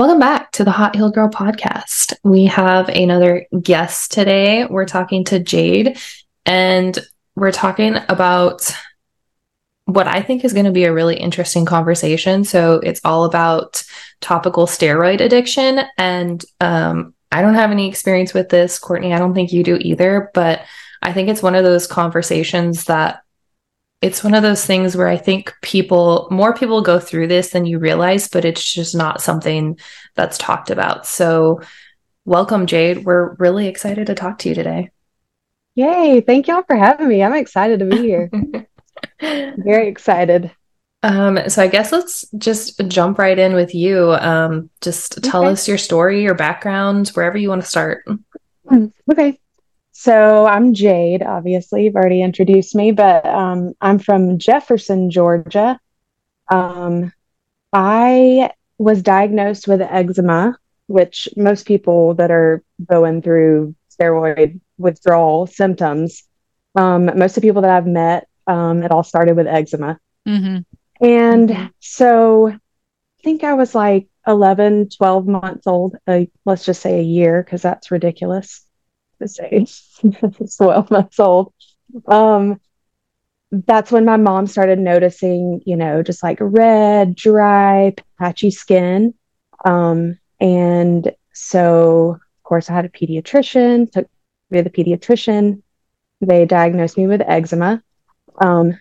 Welcome back to the Hot Healed Girl podcast. We have another guest today. We're talking to Jade, and we're talking about what I think is going to be a really interesting conversation. So, it's all about topical steroid addiction. And um, I don't have any experience with this. Courtney, I don't think you do either, but I think it's one of those conversations that it's one of those things where I think people, more people go through this than you realize, but it's just not something that's talked about. So, welcome, Jade. We're really excited to talk to you today. Yay. Thank y'all for having me. I'm excited to be here. Very excited. Um, so I guess let's just jump right in with you. Um, just tell okay. us your story, your background, wherever you want to start. Hmm, okay. So I'm Jade, obviously, you've already introduced me, but um, I'm from Jefferson, Georgia. Um, I was diagnosed with eczema, which most people that are going through steroid withdrawal symptoms, um, most of the people that I've met, um, it all started with eczema. Mm-hmm. And mm-hmm. so I think I was like 11, 12 months old, uh, let's just say a year, because that's ridiculous to say 12 months old. Um, that's when my mom started noticing, you know, just like red, dry, patchy skin. Um, and so, of course, I had a pediatrician, took me to the pediatrician. They diagnosed me with eczema. Um,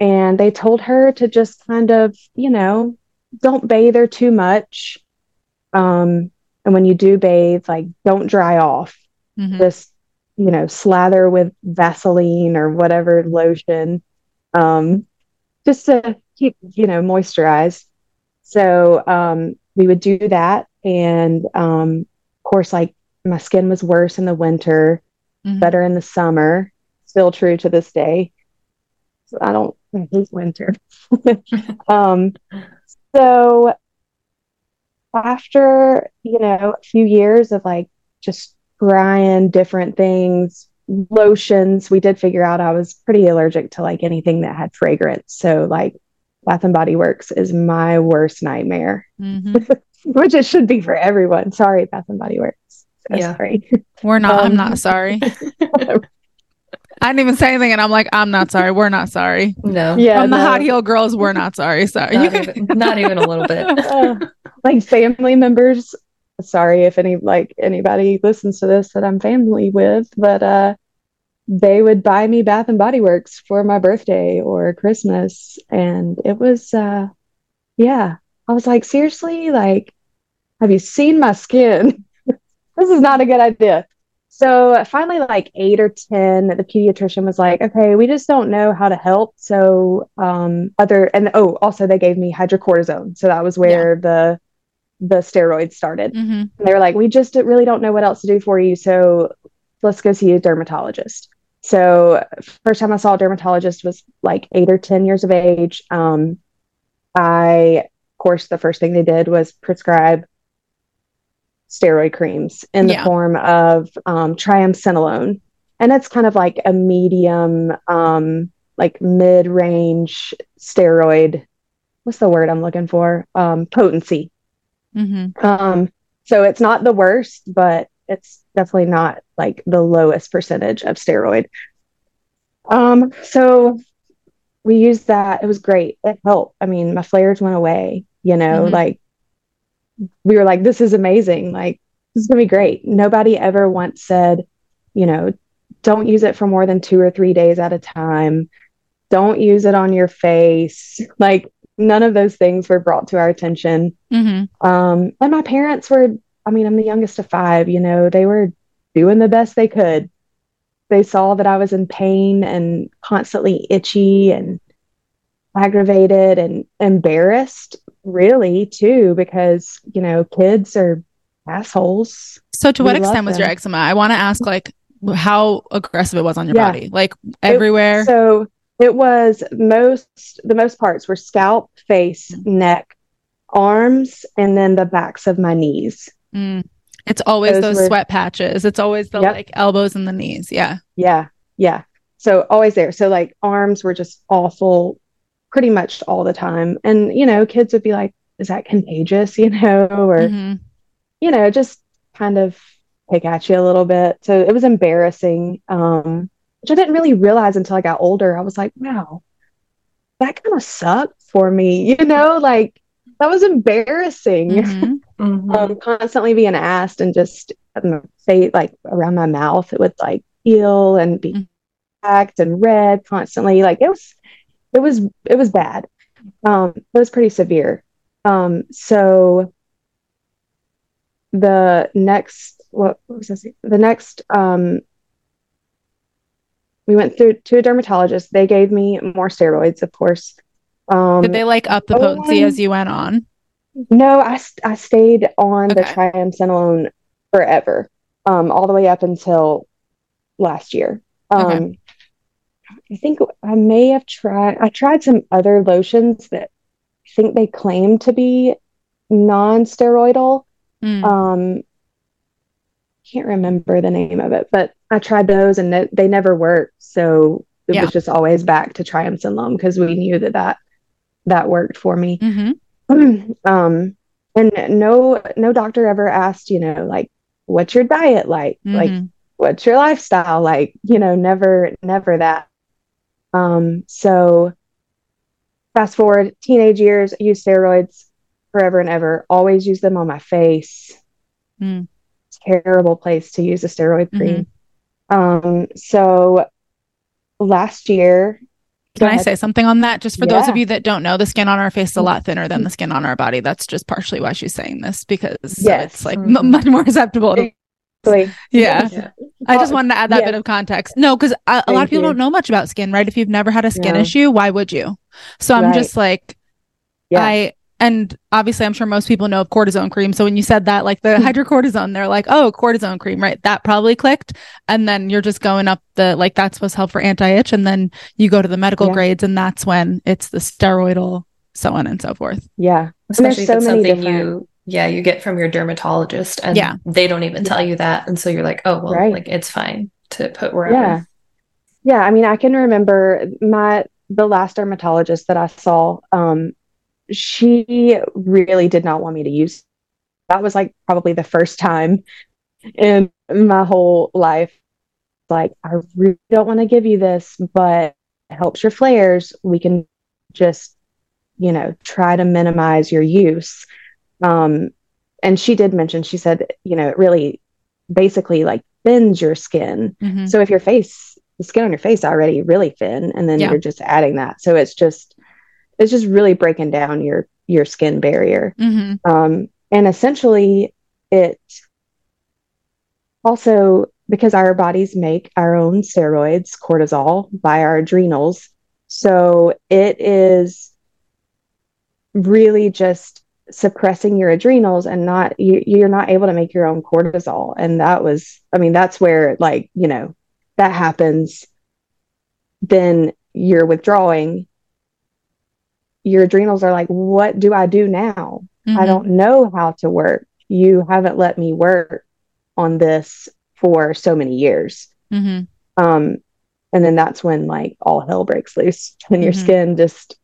and they told her to just kind of, you know, don't bathe her too much. Um, and when you do bathe, like don't dry off mm-hmm. just you know slather with vaseline or whatever lotion um, just to keep you know moisturized so um, we would do that and um, of course like my skin was worse in the winter mm-hmm. better in the summer still true to this day i don't I hate winter um, so after you know a few years of like just trying different things, lotions. We did figure out I was pretty allergic to like anything that had fragrance. So like Bath and Body Works is my worst nightmare, mm-hmm. which it should be for everyone. Sorry, Bath and Body Works. So yeah. Sorry. We're not, um, I'm not sorry. I didn't even say anything, and I'm like, I'm not sorry. We're not sorry. No, yeah, from no. the hot heel girls, we're not sorry. Sorry, not, even, not even a little bit. Uh, like family members sorry if any like anybody listens to this that I'm family with, but uh they would buy me Bath and Body Works for my birthday or Christmas and it was uh yeah, I was like seriously like have you seen my skin? this is not a good idea. So finally like 8 or 10 the pediatrician was like, "Okay, we just don't know how to help." So um other and oh, also they gave me hydrocortisone. So that was where yeah. the the steroids started. Mm-hmm. they were like, we just really don't know what else to do for you. So let's go see a dermatologist. So first time I saw a dermatologist was like eight or 10 years of age. Um, I, of course, the first thing they did was prescribe steroid creams in the yeah. form of um, triamcinolone. And it's kind of like a medium, um, like mid range steroid. What's the word I'm looking for? Um, potency. Mm-hmm. Um, so it's not the worst, but it's definitely not like the lowest percentage of steroid. Um, so we used that. It was great. It helped. I mean, my flares went away, you know, mm-hmm. like we were like, this is amazing. Like, this is gonna be great. Nobody ever once said, you know, don't use it for more than two or three days at a time. Don't use it on your face. Like none of those things were brought to our attention. Mm-hmm. Um, and my parents were, I mean, I'm the youngest of five, you know, they were doing the best they could. They saw that I was in pain and constantly itchy and aggravated and embarrassed, really, too, because, you know, kids are assholes. So, to we what extent was your eczema? I want to ask, like, how aggressive it was on your yeah. body, like everywhere. It, so, it was most the most parts were scalp, face, mm-hmm. neck, arms and then the backs of my knees. Mm. It's always those, those were, sweat patches. It's always the yep. like elbows and the knees. Yeah. Yeah. Yeah. So always there. So like arms were just awful pretty much all the time. And, you know, kids would be like, is that contagious? You know, or, mm-hmm. you know, just kind of pick at you a little bit. So it was embarrassing, um, which I didn't really realize until I got older. I was like, wow, that kind of sucked for me, you know, like that was embarrassing. Mm-hmm. Mm-hmm. Um, constantly being asked and just say like around my mouth, it would like feel and be mm-hmm. and red constantly. Like it was, it was, it was bad. Um, it was pretty severe. Um, so the next, what, what was this? The next, um, we went through to a dermatologist. They gave me more steroids, of course. Um, Did they like up the potency as you went on? No, I, I stayed on okay. the triamcinolone forever, um, all the way up until last year. Um, okay. I think I may have tried. I tried some other lotions that I think they claim to be non-steroidal. Mm. Um, can't remember the name of it, but I tried those and they, they never worked. So it yeah. was just always back to triamcinolone because we knew that that that worked for me. Mm-hmm. um, and no, no doctor ever asked, you know, like, what's your diet like? Mm-hmm. Like, what's your lifestyle like? You know, never, never that. Um, so fast forward teenage years, use steroids forever and ever, always use them on my face. Mm. Terrible place to use a steroid cream. Mm-hmm. Um, so last year, can I say something on that? Just for yeah. those of you that don't know, the skin on our face is a lot thinner than the skin on our body. That's just partially why she's saying this because yes. it's like mm-hmm. m- much more susceptible. To- yeah. yeah. I just wanted to add that yeah. bit of context. No, because a, a lot of people you. don't know much about skin, right? If you've never had a skin issue, why would you? So I'm right. just like, yeah. I and obviously i'm sure most people know of cortisone cream so when you said that like the hmm. hydrocortisone they're like oh cortisone cream right that probably clicked and then you're just going up the like that's supposed to help for anti-itch and then you go to the medical yeah. grades and that's when it's the steroidal so on and so forth yeah especially if so it's something different... you yeah you get from your dermatologist and yeah they don't even tell you that and so you're like oh well right. like it's fine to put wherever yeah yeah i mean i can remember my the last dermatologist that i saw um she really did not want me to use. That was like probably the first time in my whole life. Like, I really don't want to give you this, but it helps your flares. We can just, you know, try to minimize your use. Um, and she did mention, she said, you know, it really basically like thins your skin. Mm-hmm. So if your face, the skin on your face already really thin, and then yeah. you're just adding that. So it's just it's just really breaking down your your skin barrier mm-hmm. um, and essentially it also because our bodies make our own steroids cortisol by our adrenals so it is really just suppressing your adrenals and not you, you're not able to make your own cortisol and that was i mean that's where like you know that happens then you're withdrawing your adrenals are like, what do I do now? Mm-hmm. I don't know how to work. You haven't let me work on this for so many years. Mm-hmm. Um, and then that's when like all hell breaks loose and your mm-hmm. skin just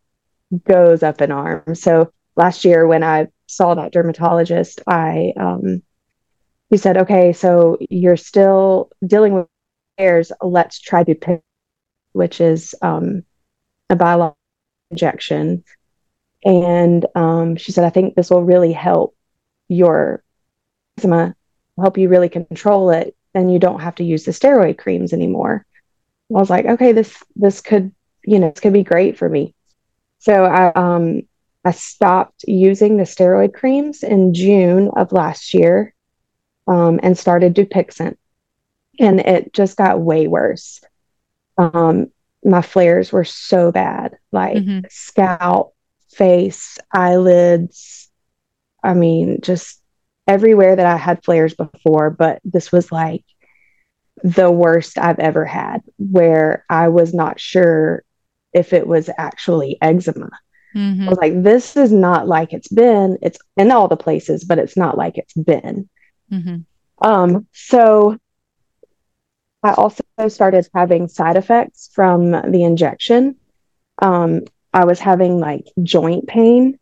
goes up in arms. So last year when I saw that dermatologist, I um, he said, "Okay, so you're still dealing with hairs. Let's try to which is um, a biological injection. And um, she said, I think this will really help your eczema, help you really control it, and you don't have to use the steroid creams anymore. I was like, okay, this this could, you know, this could be great for me. So I um I stopped using the steroid creams in June of last year um, and started Dupixent. And it just got way worse. Um, my flares were so bad, like mm-hmm. scalp, face, eyelids. I mean, just everywhere that I had flares before, but this was like the worst I've ever had, where I was not sure if it was actually eczema. Mm-hmm. I was like, this is not like it's been. It's in all the places, but it's not like it's been. Mm-hmm. Um, so I also started having side effects from the injection. Um, I was having like joint pain,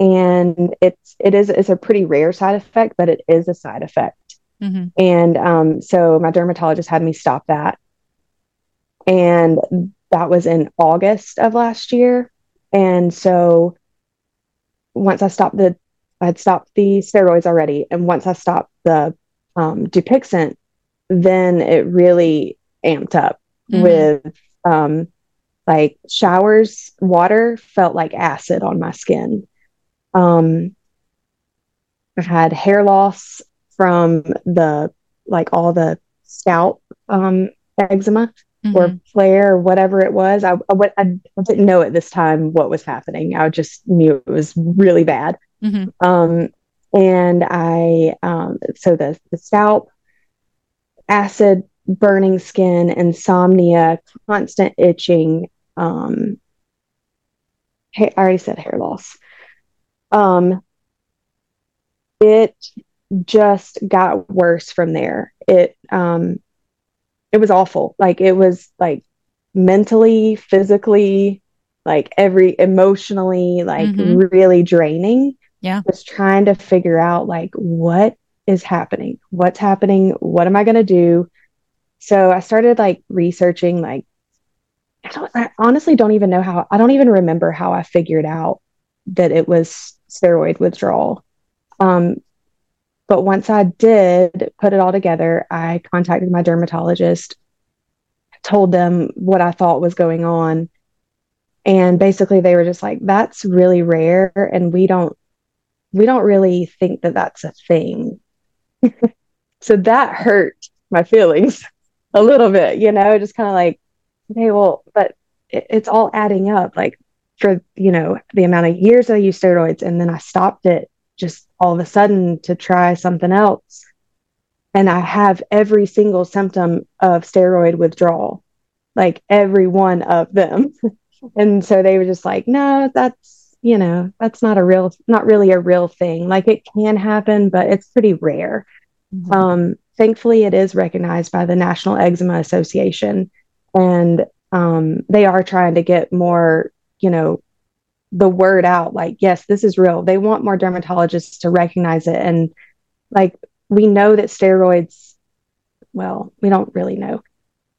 and it's it is it's a pretty rare side effect, but it is a side effect. Mm-hmm. And um, so my dermatologist had me stop that, and that was in August of last year. And so once I stopped the, I'd stopped the steroids already. And once I stopped the um, Dupixent, then it really amped up mm-hmm. with um, like showers, water felt like acid on my skin. Um, I've had hair loss from the like all the scalp um, eczema mm-hmm. or flare or whatever it was. I, I, I, didn't know at this time what was happening. I just knew it was really bad. Mm-hmm. Um, and I, um, so the, the scalp, acid, burning skin, insomnia, constant itching. Um, I already said hair loss. Um, it just got worse from there. It, um, it was awful. Like it was like mentally, physically, like every emotionally, like mm-hmm. really draining. Yeah. Was trying to figure out like what is happening? What's happening? What am I going to do? So I started like researching like I don't I honestly don't even know how I don't even remember how I figured out that it was steroid withdrawal. Um, but once I did put it all together, I contacted my dermatologist, told them what I thought was going on. And basically they were just like, that's really rare. And we don't, we don't really think that that's a thing. so that hurt my feelings a little bit, you know, just kind of like, okay, well, but it, it's all adding up. Like for, you know, the amount of years I used steroids and then I stopped it just all of a sudden to try something else. And I have every single symptom of steroid withdrawal, like every one of them. and so they were just like, no, that's, you know, that's not a real, not really a real thing. Like it can happen, but it's pretty rare. Mm-hmm. Um, thankfully, it is recognized by the National Eczema Association. And um, they are trying to get more, you know, the word out like yes this is real. They want more dermatologists to recognize it. And like we know that steroids well we don't really know.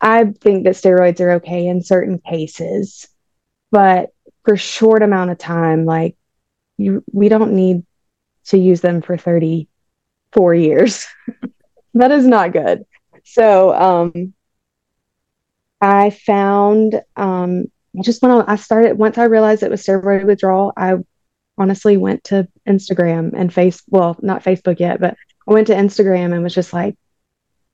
I think that steroids are okay in certain cases but for short amount of time like you we don't need to use them for 34 years. That is not good. So um i found um I just went on, I started, once I realized it was steroid withdrawal, I honestly went to Instagram and face, well, not Facebook yet, but I went to Instagram and was just like,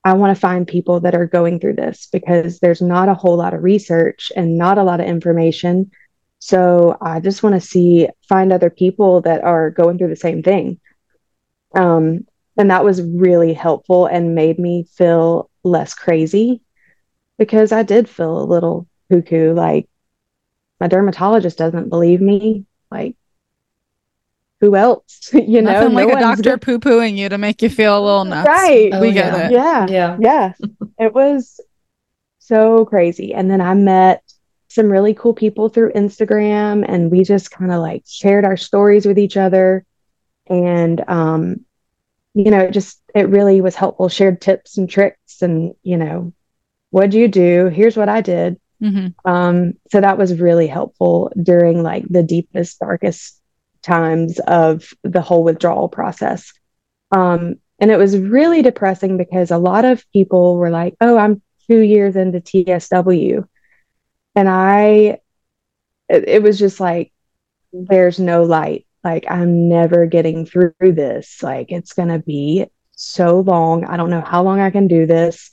I want to find people that are going through this because there's not a whole lot of research and not a lot of information. So I just want to see, find other people that are going through the same thing. Um, and that was really helpful and made me feel less crazy because I did feel a little cuckoo. Like, my dermatologist doesn't believe me, like who else? you know, Nothing like a doctor poo pooing you to make you feel a little nuts. Right. Oh, we get yeah. it. Yeah. Yeah. Yeah. it was so crazy. And then I met some really cool people through Instagram and we just kind of like shared our stories with each other. And um, you know, it just it really was helpful, shared tips and tricks and, you know, what'd you do? Here's what I did. Mm-hmm. Um, so that was really helpful during like the deepest, darkest times of the whole withdrawal process. Um, and it was really depressing because a lot of people were like, oh, I'm two years into TSW. And I, it, it was just like, there's no light. Like, I'm never getting through this. Like, it's going to be so long. I don't know how long I can do this.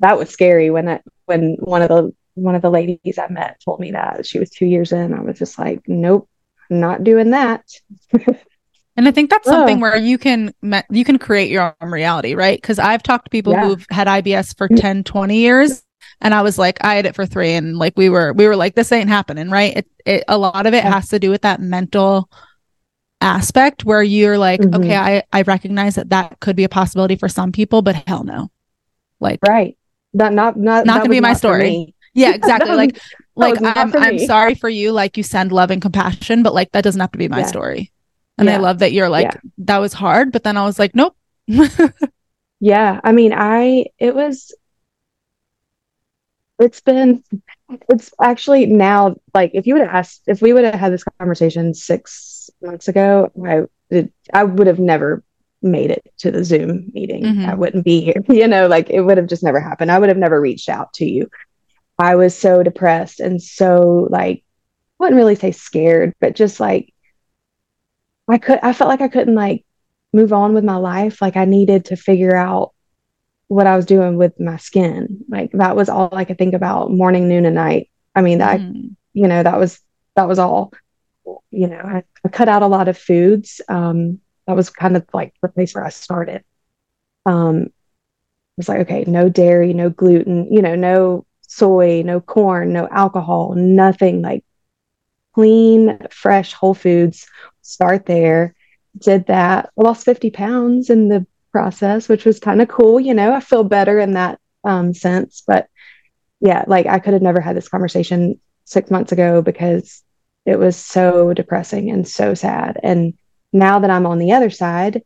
That was scary when that, when one of the one of the ladies I met told me that she was two years in. I was just like, nope, not doing that. and I think that's something where you can you can create your own reality, right? Because I've talked to people yeah. who've had IBS for mm. 10, 20 years And I was like, I had it for three. And like, we were, we were like, this ain't happening. Right. It, it a lot of it yeah. has to do with that mental aspect where you're like, mm-hmm. okay, I, I recognize that that could be a possibility for some people, but hell no. Like, right. That not, not, not gonna be my story. Yeah, exactly. like, like I'm, I'm sorry for you. Like you send love and compassion, but like that doesn't have to be my yeah. story. And yeah. I love that you're like, yeah. that was hard. But then I was like, nope. yeah. I mean, I, it was, it's been, it's actually now, like, if you would have asked, if we would have had this conversation six months ago, I, it, I would have never made it to the Zoom meeting. Mm-hmm. I wouldn't be here. You know, like it would have just never happened. I would have never reached out to you. I was so depressed and so like I wouldn't really say scared, but just like I could I felt like I couldn't like move on with my life. Like I needed to figure out what I was doing with my skin. Like that was all I could think about morning, noon, and night. I mean, that mm. you know, that was that was all. You know, I, I cut out a lot of foods. Um, that was kind of like the place where I started. Um, it was like, okay, no dairy, no gluten, you know, no soy, no corn, no alcohol, nothing like clean, fresh, whole foods. Start there. Did that. Lost 50 pounds in the process, which was kind of cool. You know, I feel better in that um, sense. But yeah, like I could have never had this conversation six months ago because it was so depressing and so sad. And now that I'm on the other side,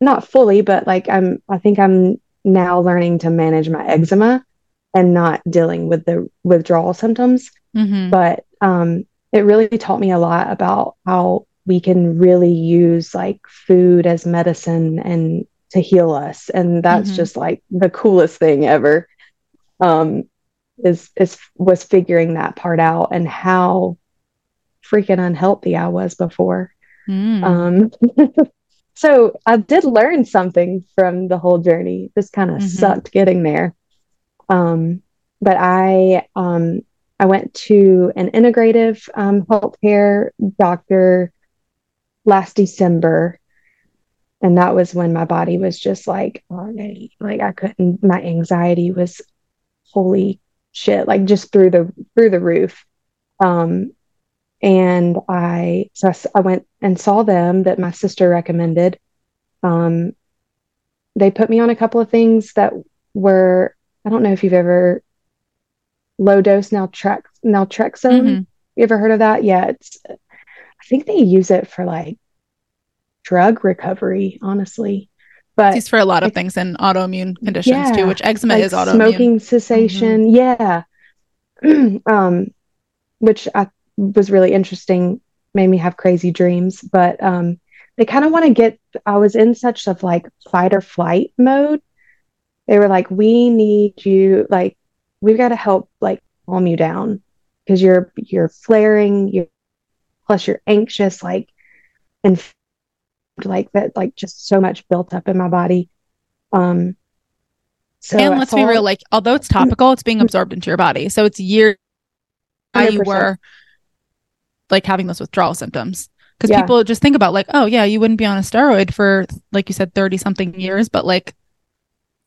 not fully, but like I'm, I think I'm now learning to manage my eczema and not dealing with the withdrawal symptoms. Mm-hmm. But um, it really taught me a lot about how we can really use like food as medicine and to heal us. And that's mm-hmm. just like the coolest thing ever. Um, is is was figuring that part out and how freaking unhealthy I was before. Mm. Um, so I did learn something from the whole journey. Just kind of mm-hmm. sucked getting there. Um, but I um, I went to an integrative um, healthcare doctor last December, and that was when my body was just like, like I couldn't. My anxiety was holy shit, like just through the through the roof. Um, and I so I, I went and saw them that my sister recommended. Um, they put me on a couple of things that were I don't know if you've ever low dose naltrex naltrexone. Mm-hmm. You ever heard of that? Yeah, it's. I think they use it for like drug recovery, honestly. But it's for a lot of things in autoimmune conditions yeah, too, which eczema like is autoimmune. Smoking cessation, mm-hmm. yeah. um, which I was really interesting. Made me have crazy dreams, but um, they kind of want to get. I was in such of like fight or flight mode they were like, we need you, like, we've got to help, like, calm you down because you're, you're flaring, you plus you're anxious, like, and like that, like, just so much built up in my body. Um, so and let's be real, like, although it's topical, it's being absorbed into your body. So it's years how you were like having those withdrawal symptoms because yeah. people just think about like oh yeah you wouldn't be on a steroid for like you said 30 something years but like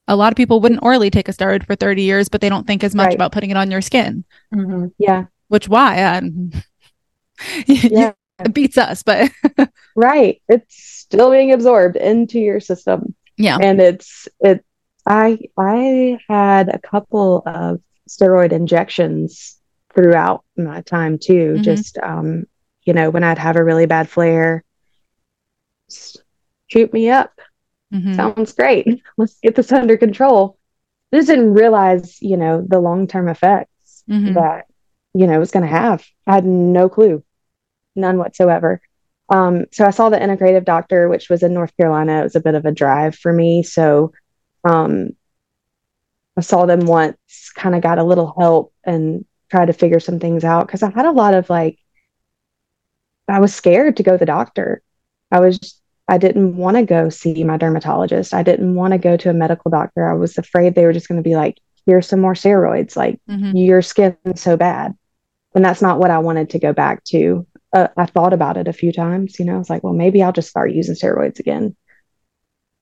a lot of people wouldn't orally take a steroid for 30 years, but they don't think as much right. about putting it on your skin. Mm-hmm. Yeah. Which why? Um, yeah. it beats us, but right. It's still being absorbed into your system. Yeah. And it's, it, I, I had a couple of steroid injections throughout my time too. Mm-hmm. Just, um, you know, when I'd have a really bad flare, shoot me up Mm-hmm. Sounds great. Let's get this under control. I just didn't realize, you know, the long term effects mm-hmm. that, you know, it was going to have. I had no clue, none whatsoever. Um, so I saw the integrative doctor, which was in North Carolina. It was a bit of a drive for me. So um, I saw them once, kind of got a little help and tried to figure some things out because I had a lot of like, I was scared to go to the doctor. I was I didn't want to go see my dermatologist. I didn't want to go to a medical doctor. I was afraid they were just going to be like, here's some more steroids. Like, mm-hmm. your skin's so bad. And that's not what I wanted to go back to. Uh, I thought about it a few times. You know, I was like, well, maybe I'll just start using steroids again.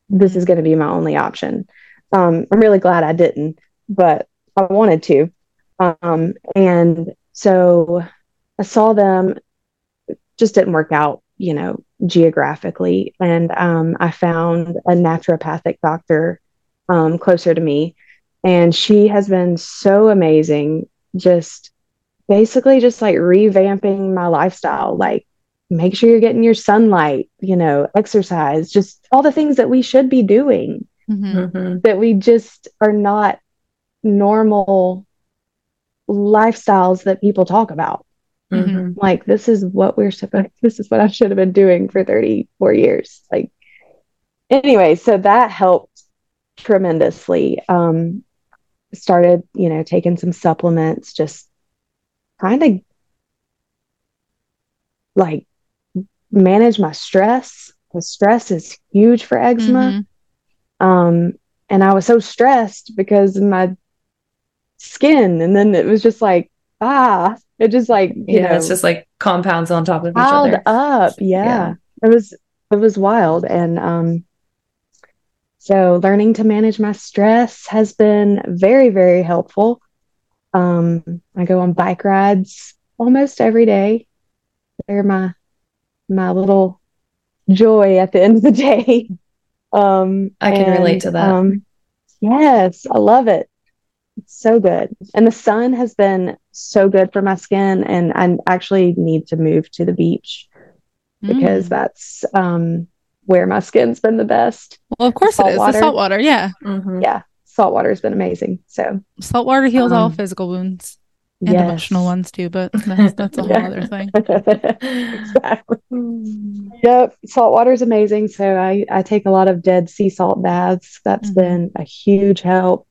This is going to be my only option. Um, I'm really glad I didn't. But I wanted to. Um, and so I saw them, just didn't work out, you know, geographically. And um, I found a naturopathic doctor um, closer to me. And she has been so amazing, just basically just like revamping my lifestyle. Like, make sure you're getting your sunlight, you know, exercise, just all the things that we should be doing mm-hmm. mm-hmm. that we just are not normal lifestyles that people talk about. Mm-hmm. Like this is what we're supposed this is what I should have been doing for 34 years. Like anyway, so that helped tremendously. Um started, you know, taking some supplements, just kind of like manage my stress. The stress is huge for eczema. Mm-hmm. Um and I was so stressed because my skin and then it was just like ah it just like you yeah, know it's just like compounds on top of each other. up yeah. yeah. It was it was wild. And um so learning to manage my stress has been very very helpful. Um i go on bike rides almost every day. They're my my little joy at the end of the day. Um i can and, relate to that. um yes i love it. It's so good. And the sun has been so good for my skin. And I actually need to move to the beach because mm. that's um, where my skin's been the best. Well, of course salt it is. Water. The salt water. Yeah. Mm-hmm. Yeah. Salt water has been amazing. So salt water heals um, all physical wounds and yes. emotional ones too, but that's, that's a whole yeah. other thing. exactly. Yep. Salt water is amazing. So I, I take a lot of dead sea salt baths. That's mm-hmm. been a huge help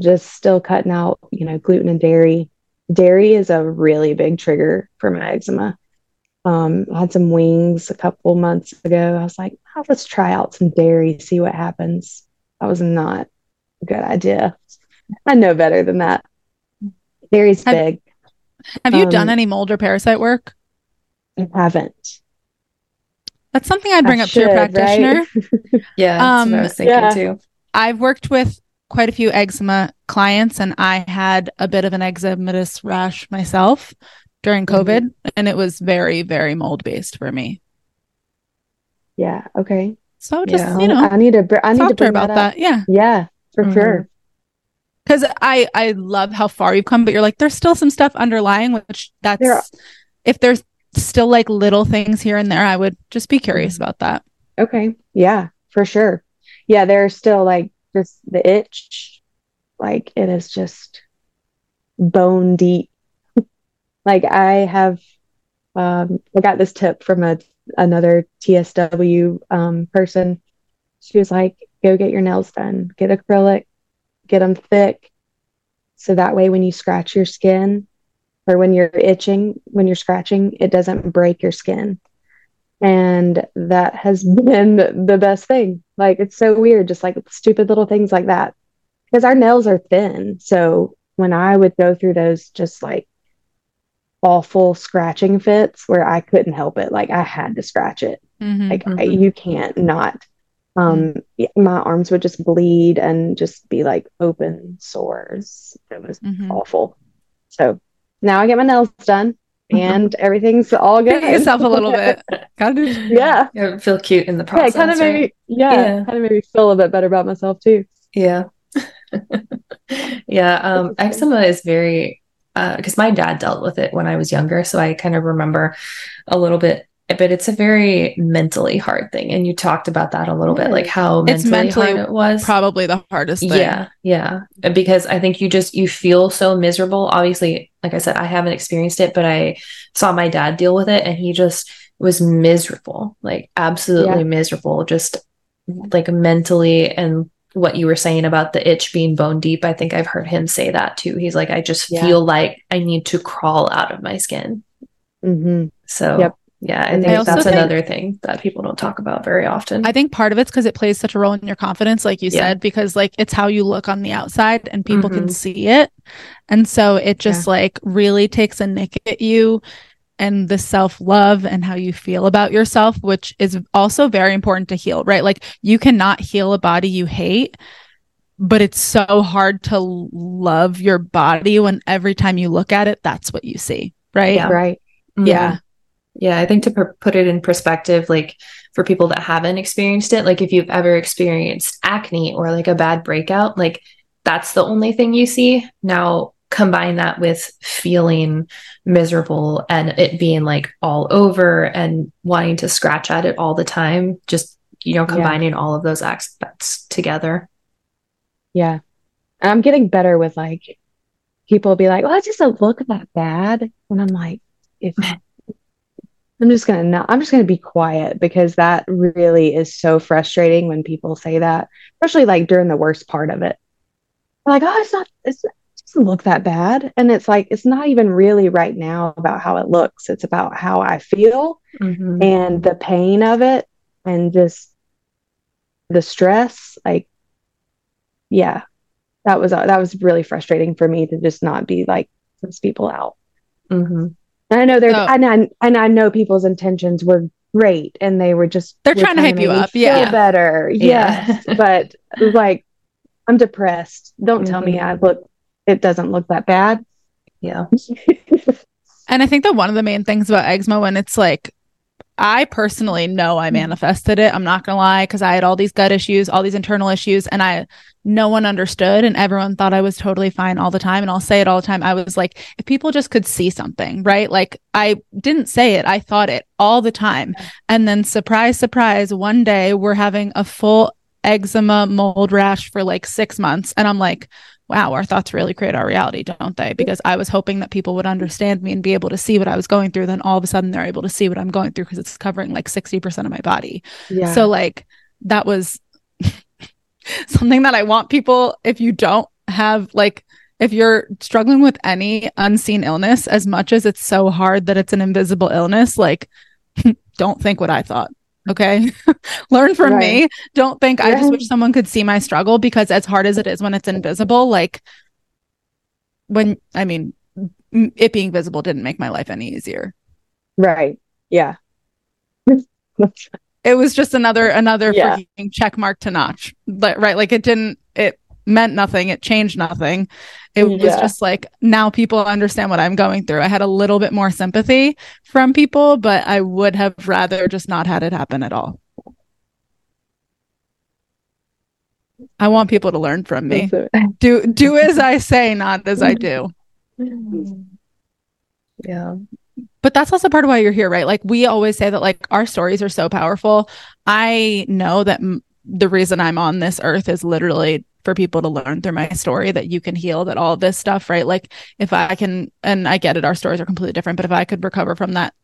just still cutting out, you know, gluten and dairy. Dairy is a really big trigger for my eczema. Um, I had some wings a couple months ago. I was like, oh, let's try out some dairy, see what happens. That was not a good idea. I know better than that. Dairy's have, big. Have you um, done any mold or parasite work? I haven't. That's something I'd bring I up should, to your practitioner. Right? yeah, um, I was thinking yeah. too. I've worked with quite a few eczema clients, and I had a bit of an eczematous rash myself during mm-hmm. COVID, mm-hmm. and it was very, very mold based for me. Yeah. Okay. So just yeah. you know, I need to I need to talk about that, that. Yeah. Yeah, for mm-hmm. sure. Because I I love how far you've come, but you're like there's still some stuff underlying, which that's there if there's still like little things here and there, I would just be curious mm-hmm. about that. Okay. Yeah, for sure. Yeah, there's still like just the itch like it is just bone deep. Like i have um i got this tip from a another tsw um person. She was like go get your nails done. Get acrylic. Get them thick. So that way when you scratch your skin or when you're itching when you're scratching it doesn't break your skin and that has been the best thing. Like it's so weird just like stupid little things like that. Because our nails are thin. So when i would go through those just like awful scratching fits where i couldn't help it like i had to scratch it. Mm-hmm, like mm-hmm. I, you can't not um my arms would just bleed and just be like open sores. It was mm-hmm. awful. So now i get my nails done and everything's all good. Pick yourself a little bit. kind of, yeah. yeah. Feel cute in the process. Yeah, kind of maybe, yeah, yeah, kind of maybe feel a bit better about myself too. Yeah. yeah. Um, eczema is very, because uh, my dad dealt with it when I was younger. So I kind of remember a little bit but it's a very mentally hard thing and you talked about that a little bit like how mentally, it's mentally hard it was probably the hardest thing yeah yeah because i think you just you feel so miserable obviously like i said i haven't experienced it but i saw my dad deal with it and he just was miserable like absolutely yeah. miserable just like mentally and what you were saying about the itch being bone deep i think i've heard him say that too he's like i just yeah. feel like i need to crawl out of my skin mm-hmm. so yep yeah, I think I that's think, another thing that people don't talk about very often. I think part of it's because it plays such a role in your confidence, like you yeah. said, because like it's how you look on the outside and people mm-hmm. can see it. And so it just yeah. like really takes a nick at you and the self love and how you feel about yourself, which is also very important to heal, right? Like you cannot heal a body you hate but it's so hard to love your body when every time you look at it, that's what you see. Right. Yeah. Right. Mm-hmm. Yeah. Yeah. I think to per- put it in perspective, like for people that haven't experienced it, like if you've ever experienced acne or like a bad breakout, like that's the only thing you see. Now, combine that with feeling miserable and it being like all over and wanting to scratch at it all the time, just, you know, combining yeah. all of those aspects together. Yeah. And I'm getting better with like people be like, well, it doesn't look that bad. And I'm like, if I'm just gonna not I'm just gonna be quiet because that really is so frustrating when people say that, especially like during the worst part of it. like, oh, it's not it's, it doesn't look that bad. And it's like it's not even really right now about how it looks. It's about how I feel mm-hmm. and the pain of it and just the stress. Like yeah, that was uh, that was really frustrating for me to just not be like those people out. Mm-hmm. And I know they're oh. and I and I know people's intentions were great and they were just they're trying to hype you up, yeah, better, yeah. yes. but like, I'm depressed. Don't mm-hmm. tell me mm-hmm. I look. It doesn't look that bad. Yeah. and I think that one of the main things about eczema when it's like I personally know I mm-hmm. manifested it. I'm not going to lie because I had all these gut issues, all these internal issues, and I, no one understood and everyone thought I was totally fine all the time. And I'll say it all the time. I was like, if people just could see something, right? Like I didn't say it, I thought it all the time. And then, surprise, surprise, one day we're having a full eczema mold rash for like six months. And I'm like, wow, our thoughts really create our reality, don't they? Because I was hoping that people would understand me and be able to see what I was going through. Then all of a sudden they're able to see what I'm going through because it's covering like 60% of my body. Yeah. So, like, that was something that I want people, if you don't have like, if you're struggling with any unseen illness, as much as it's so hard that it's an invisible illness, like, don't think what I thought. Okay. Learn from right. me. Don't think yeah. I just wish someone could see my struggle because as hard as it is when it's invisible, like when I mean it being visible didn't make my life any easier. Right. Yeah. It was just another another yeah. check mark to notch. But right, like it didn't it meant nothing. It changed nothing. It was just like now people understand what I'm going through. I had a little bit more sympathy from people, but I would have rather just not had it happen at all. I want people to learn from me. Do do as I say, not as I do. Yeah. But that's also part of why you're here, right? Like we always say that like our stories are so powerful. I know that m- the reason I'm on this earth is literally for people to learn through my story that you can heal that all this stuff right like if i can and i get it our stories are completely different but if i could recover from that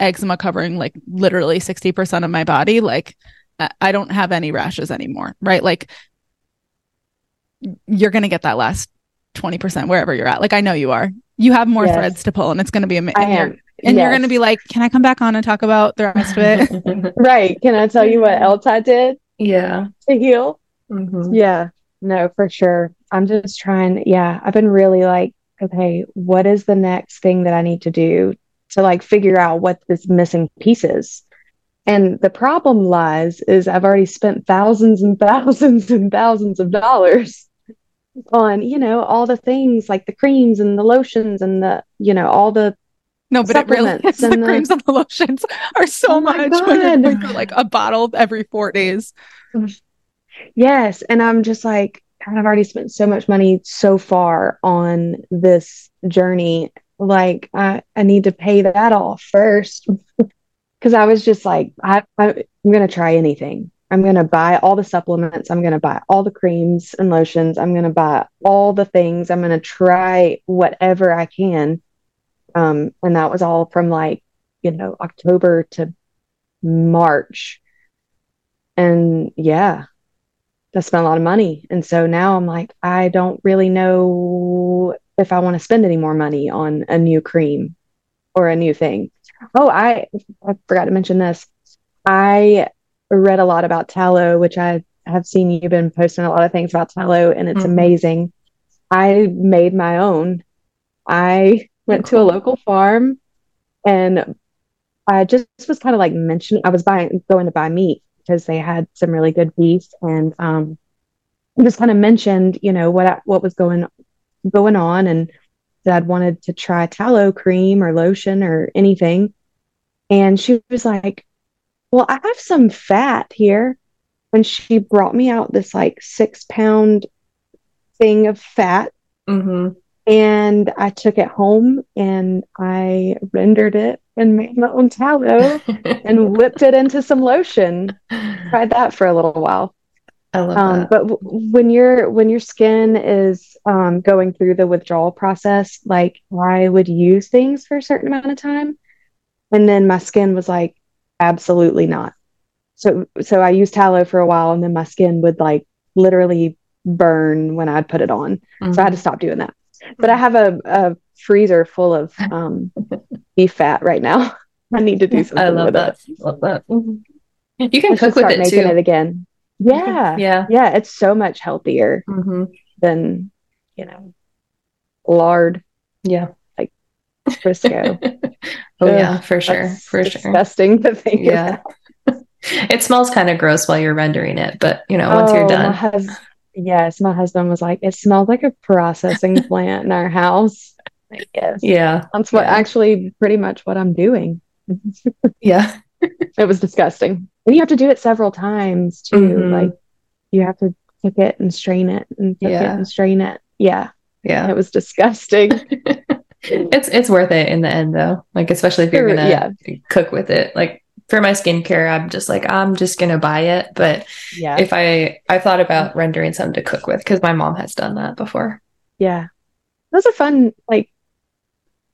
eczema covering like literally 60% of my body like i don't have any rashes anymore right like you're going to get that last 20% wherever you're at like i know you are you have more yes. threads to pull and it's going to be amazing and, you're, and yes. you're going to be like can i come back on and talk about the rest of it right can i tell you what else i did yeah to heal mm-hmm. yeah no, for sure. I'm just trying. Yeah, I've been really like, okay, what is the next thing that I need to do to like figure out what this missing piece is? And the problem lies is I've already spent thousands and thousands and thousands of dollars on, you know, all the things like the creams and the lotions and the, you know, all the no, but it really is. The, the, creams and the lotions are so oh much like a bottle every four days. Yes. And I'm just like, God, I've already spent so much money so far on this journey. Like, I, I need to pay that off first. Because I was just like, I, I, I'm going to try anything. I'm going to buy all the supplements. I'm going to buy all the creams and lotions. I'm going to buy all the things. I'm going to try whatever I can. Um, and that was all from like, you know, October to March. And yeah, I spent a lot of money. And so now I'm like, I don't really know if I want to spend any more money on a new cream or a new thing. Oh, I, I forgot to mention this. I read a lot about tallow, which I have seen you've been posting a lot of things about tallow, and it's mm-hmm. amazing. I made my own. I went to a local farm and I just was kind of like mentioning I was buying going to buy meat because they had some really good beef and um just kind of mentioned, you know, what what was going going on, and that I'd wanted to try tallow cream or lotion or anything. And she was like, "Well, I have some fat here." And she brought me out this like six pound thing of fat. Mm-hmm. And I took it home and I rendered it and made my own tallow and whipped it into some lotion. Tried that for a little while. I love um, that. But w- when your when your skin is um, going through the withdrawal process, like I would use things for a certain amount of time, and then my skin was like, absolutely not. So so I used tallow for a while, and then my skin would like literally burn when I'd put it on. Mm-hmm. So I had to mm-hmm. stop doing that. But I have a, a freezer full of um, beef fat right now. I need to do something. I love that. It. Love that. You can Let's cook with it making too. it again. Yeah. Yeah. Yeah. It's so much healthier mm-hmm. than, you know, lard. Yeah. Like Crisco. oh, Ugh, yeah, for sure. For sure. Disgusting to think Yeah. it smells kind of gross while you're rendering it, but, you know, once oh, you're done. Hus- yes. My husband was like, it smells like a processing plant in our house. I guess. Yeah. That's what yeah. actually pretty much what I'm doing. yeah. it was disgusting and you have to do it several times too mm-hmm. like you have to cook it and strain it and cook yeah. it and strain it yeah yeah it was disgusting it's it's worth it in the end though like especially if you're gonna yeah. cook with it like for my skincare i'm just like i'm just gonna buy it but yeah if i i thought about rendering some to cook with because my mom has done that before yeah that's a fun like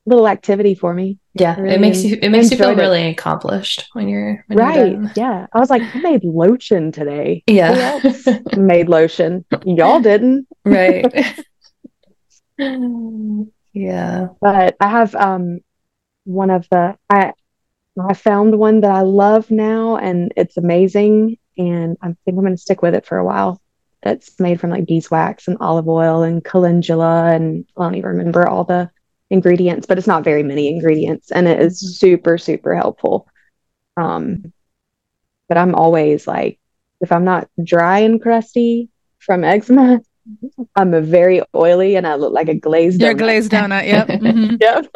little activity for me. Yeah, really it makes you it makes you feel really accomplished when you're when right. You're yeah, I was like, I made lotion today. Yeah, made lotion. Y'all didn't, right? yeah, but I have um one of the I I found one that I love now, and it's amazing, and I think I'm going to stick with it for a while. It's made from like beeswax and olive oil and calendula, and I don't even remember all the ingredients, but it's not very many ingredients and it is mm-hmm. super, super helpful. Um, but I'm always like, if I'm not dry and crusty from eczema, I'm a very oily and I look like a glazed donut. You're donut. glazed donut, yep. Mm-hmm. yep.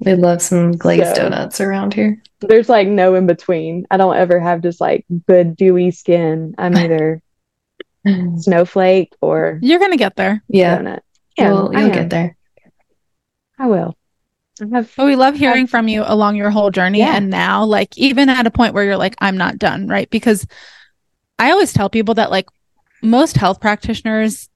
We love some glazed so, donuts around here. There's like no in between. I don't ever have just like good dewy skin. I'm either snowflake or you're gonna get there. Yeah, donut. yeah, you'll, you'll get there. I will. I have, but we love hearing from you along your whole journey. Yeah. And now, like, even at a point where you're like, I'm not done, right? Because I always tell people that, like, most health practitioners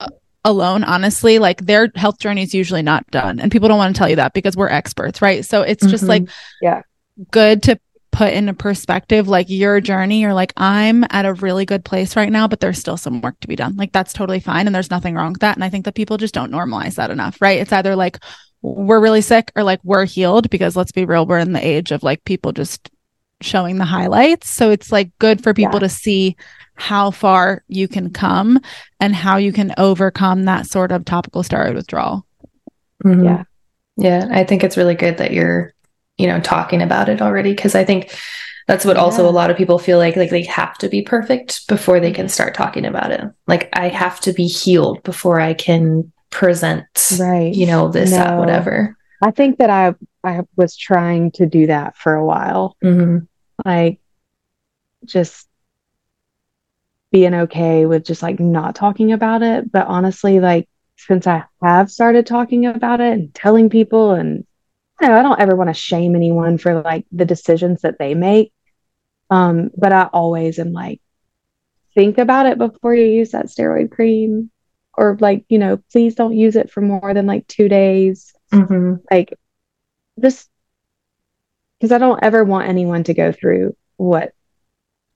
uh, alone, honestly, like, their health journey is usually not done. And people don't want to tell you that because we're experts, right? So it's mm-hmm. just like, yeah, good to put into perspective like your journey you're like i'm at a really good place right now but there's still some work to be done like that's totally fine and there's nothing wrong with that and i think that people just don't normalize that enough right it's either like we're really sick or like we're healed because let's be real we're in the age of like people just showing the highlights so it's like good for people yeah. to see how far you can come and how you can overcome that sort of topical steroid withdrawal mm-hmm. yeah yeah i think it's really good that you're you know talking about it already because i think that's what also yeah. a lot of people feel like like they have to be perfect before they can mm-hmm. start talking about it like i have to be healed before i can present right you know this no. that whatever i think that i i was trying to do that for a while mm-hmm. like just being okay with just like not talking about it but honestly like since i have started talking about it and telling people and know, I don't ever want to shame anyone for like the decisions that they make. Um, but I always am like, think about it before you use that steroid cream, or like, you know, please don't use it for more than like two days. Mm-hmm. Like, just because I don't ever want anyone to go through what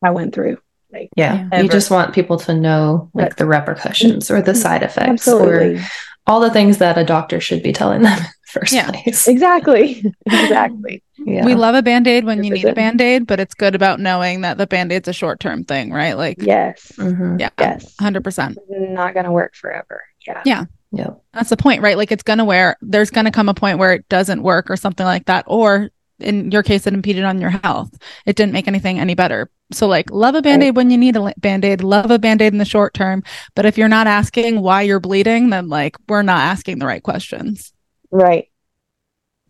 I went through. Like, yeah, ever. you just want people to know like but, the repercussions or the side effects absolutely. or all the things that a doctor should be telling them first yeah. place. Exactly. exactly. Yeah. We love a band-aid when you need a band-aid, but it's good about knowing that the band-aid's a short-term thing, right? Like Yes. Mm-hmm. Yeah. Yes. 100%. Not going to work forever. Yeah. Yeah. Yeah. That's the point, right? Like it's going to wear there's going to come a point where it doesn't work or something like that or in your case, it impeded on your health. It didn't make anything any better. So, like, love a band aid when you need a band aid, love a band aid in the short term. But if you're not asking why you're bleeding, then like, we're not asking the right questions. Right.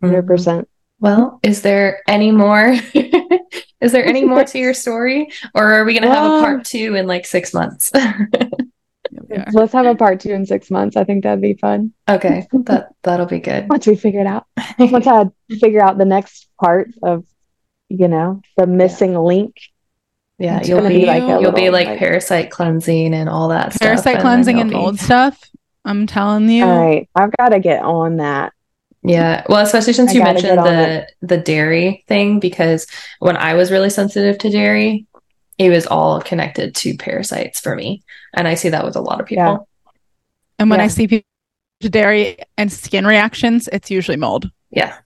100%. Mm-hmm. Well, is there any more? is there any more to your story? Or are we going to have a part two in like six months? Let's have a part two in six months. I think that'd be fun. Okay, that that'll be good. Once we figure it out, once I figure out the next part of, you know, the missing yeah. link. Yeah, you'll be, be, like you'll little, be like, like, parasite cleansing and all that stuff. parasite stuff, cleansing and, and mold be... stuff. I'm telling you. All right, I've got to get on that. Yeah. Well, especially since I you mentioned the the dairy thing because when I was really sensitive to dairy, it was all connected to parasites for me. And I see that with a lot of people. Yeah. And when yeah. I see people to dairy and skin reactions, it's usually mold. Yeah.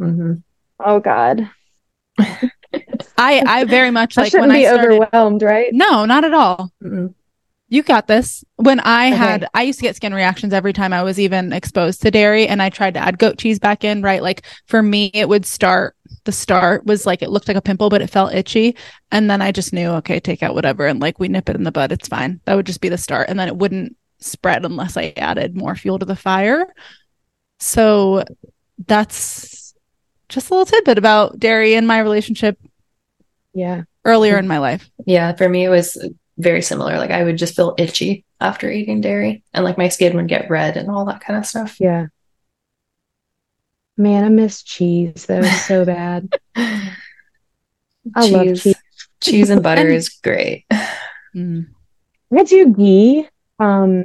Mm-hmm. Oh God. I I very much like when I started, overwhelmed, right? No, not at all. Mm-hmm. You got this. When I okay. had, I used to get skin reactions every time I was even exposed to dairy, and I tried to add goat cheese back in. Right, like for me, it would start. The start was like it looked like a pimple, but it felt itchy, and then I just knew, okay, take out whatever, and like we nip it in the bud, it's fine. That would just be the start, and then it wouldn't spread unless I added more fuel to the fire. So that's just a little tidbit about dairy and my relationship. Yeah. Earlier in my life. Yeah. For me, it was very similar. Like I would just feel itchy after eating dairy and like my skin would get red and all that kind of stuff. Yeah. Man, I miss cheese though so bad. I cheese. love cheese. Cheese and butter is great. Mm. I do ghee. Um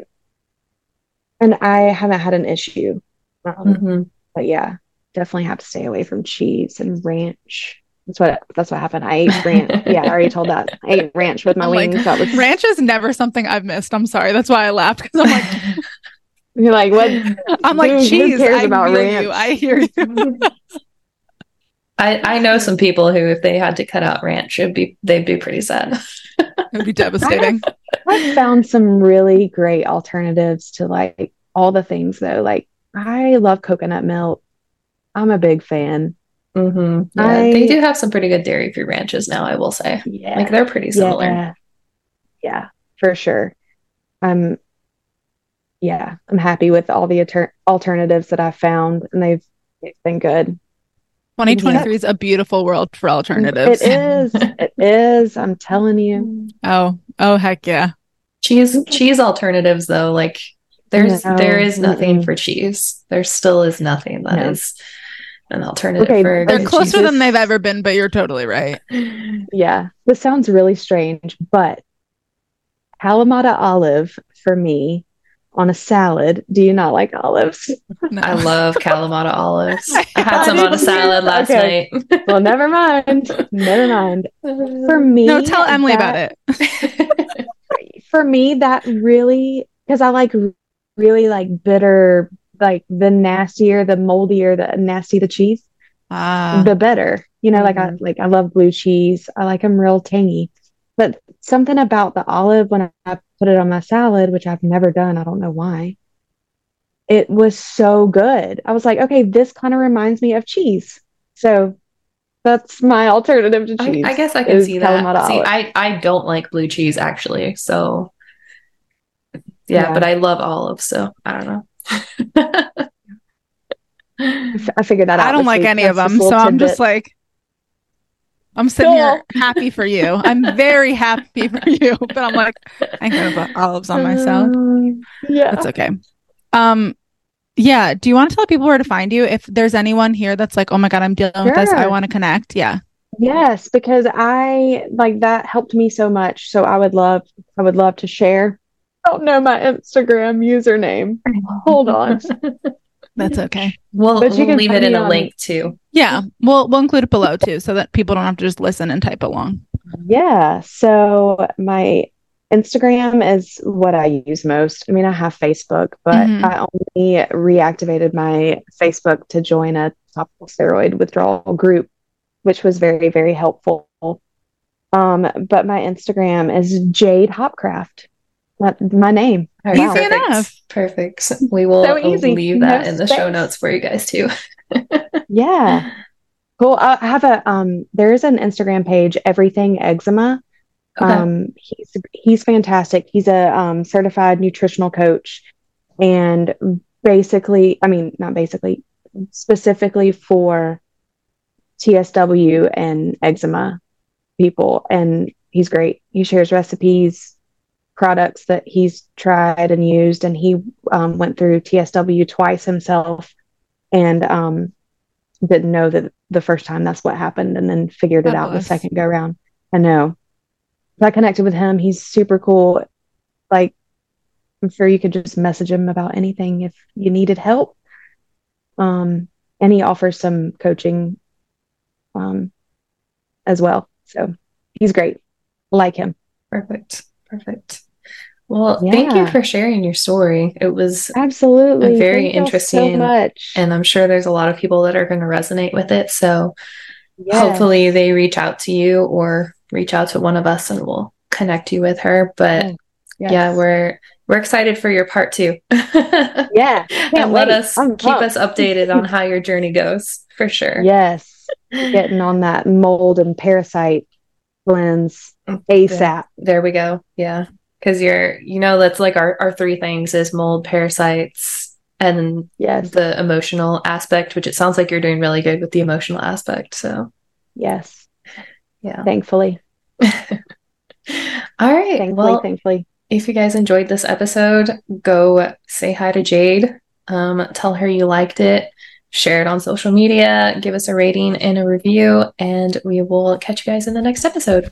and I haven't had an issue. Um, mm-hmm. But yeah, definitely have to stay away from cheese and ranch. That's what that's what happened. I ate ranch. yeah, I already told that. I ate ranch with my I'm wings. Like, that was ranch is never something I've missed. I'm sorry. That's why I laughed because I'm like You're like, what I'm like, cheese. I about ranch? You. I hear you. I, I know some people who if they had to cut out ranch, it'd be they'd be pretty sad. it'd be devastating. I've found some really great alternatives to like all the things though. Like I love coconut milk. I'm a big fan. Mm-hmm. Yeah, I, they do have some pretty good dairy free ranches now. I will say, yeah, like they're pretty similar. Yeah, yeah for sure. I'm, yeah, I'm happy with all the alter- alternatives that I've found, and they've been good. 2023 yeah. is a beautiful world for alternatives. It is. it is. I'm telling you. Oh, oh, heck yeah. Cheese, cheese alternatives though, like there's no. there is nothing mm for cheese. There still is nothing that no. is an alternative okay, for they're closer Jesus. than they've ever been but you're totally right yeah this sounds really strange but kalamata olive for me on a salad do you not like olives no. i love kalamata olives i had some on a salad last okay. night well never mind never mind for me no tell emily that, about it for me that really because i like really like bitter like the nastier, the moldier, the nasty the cheese, ah. the better. You know, mm-hmm. like I mm-hmm. like I love blue cheese. I like them real tangy. But something about the olive when I put it on my salad, which I've never done, I don't know why. It was so good. I was like, okay, this kind of reminds me of cheese. So that's my alternative to cheese. I, I guess I can see that. See, I, I don't like blue cheese actually. So yeah, yeah, but I love olives. So I don't know. I figured that out. I don't like week. any That's of them, so I'm just like, I'm sitting cool. here happy for you. I'm very happy for you, but I'm like, I ain't gonna put olives on my salad. Uh, yeah, that's okay. Um, yeah. Do you want to tell people where to find you? If there's anyone here that's like, oh my god, I'm dealing sure. with this, I want to connect. Yeah. Yes, because I like that helped me so much. So I would love, I would love to share don't know my Instagram username. Hold on. That's okay. We'll, but you we'll can leave it in a link too. Yeah, we'll we'll include it below too, so that people don't have to just listen and type along. Yeah. So my Instagram is what I use most. I mean, I have Facebook, but mm-hmm. I only reactivated my Facebook to join a topical steroid withdrawal group, which was very very helpful. Um, but my Instagram is Jade Hopcraft my name. Easy Perfect. enough. Perfect. We will so leave that no in the space. show notes for you guys too. yeah. Cool. I have a um there is an Instagram page, Everything Eczema. Okay. Um he's he's fantastic. He's a um certified nutritional coach and basically, I mean, not basically, specifically for TSW and eczema people and he's great. He shares recipes, products that he's tried and used and he um, went through TSW twice himself and um, didn't know that the first time that's what happened and then figured it out the second go round. I know. I connected with him. He's super cool. Like, I'm sure you could just message him about anything if you needed help. Um, and he offers some coaching um, as well. So he's great. Like him. Perfect. Perfect. Well, yeah. thank you for sharing your story. It was absolutely very interesting. So much. And I'm sure there's a lot of people that are going to resonate with it. So yes. hopefully they reach out to you or reach out to one of us and we'll connect you with her. But mm. yes. yeah, we're we're excited for your part two. yeah. and let us I'm keep pumped. us updated on how your journey goes for sure. Yes. Getting on that mold and parasite blends mm, ASAP. There we go. Yeah because you're you know that's like our, our three things is mold parasites and yes. the emotional aspect which it sounds like you're doing really good with the emotional aspect so. Yes. Yeah. Thankfully. All right thankfully well, thankfully. if you guys enjoyed this episode go say hi to jade. Um, tell her you liked it share it on social media give us a rating and a review and we will catch you guys in the next episode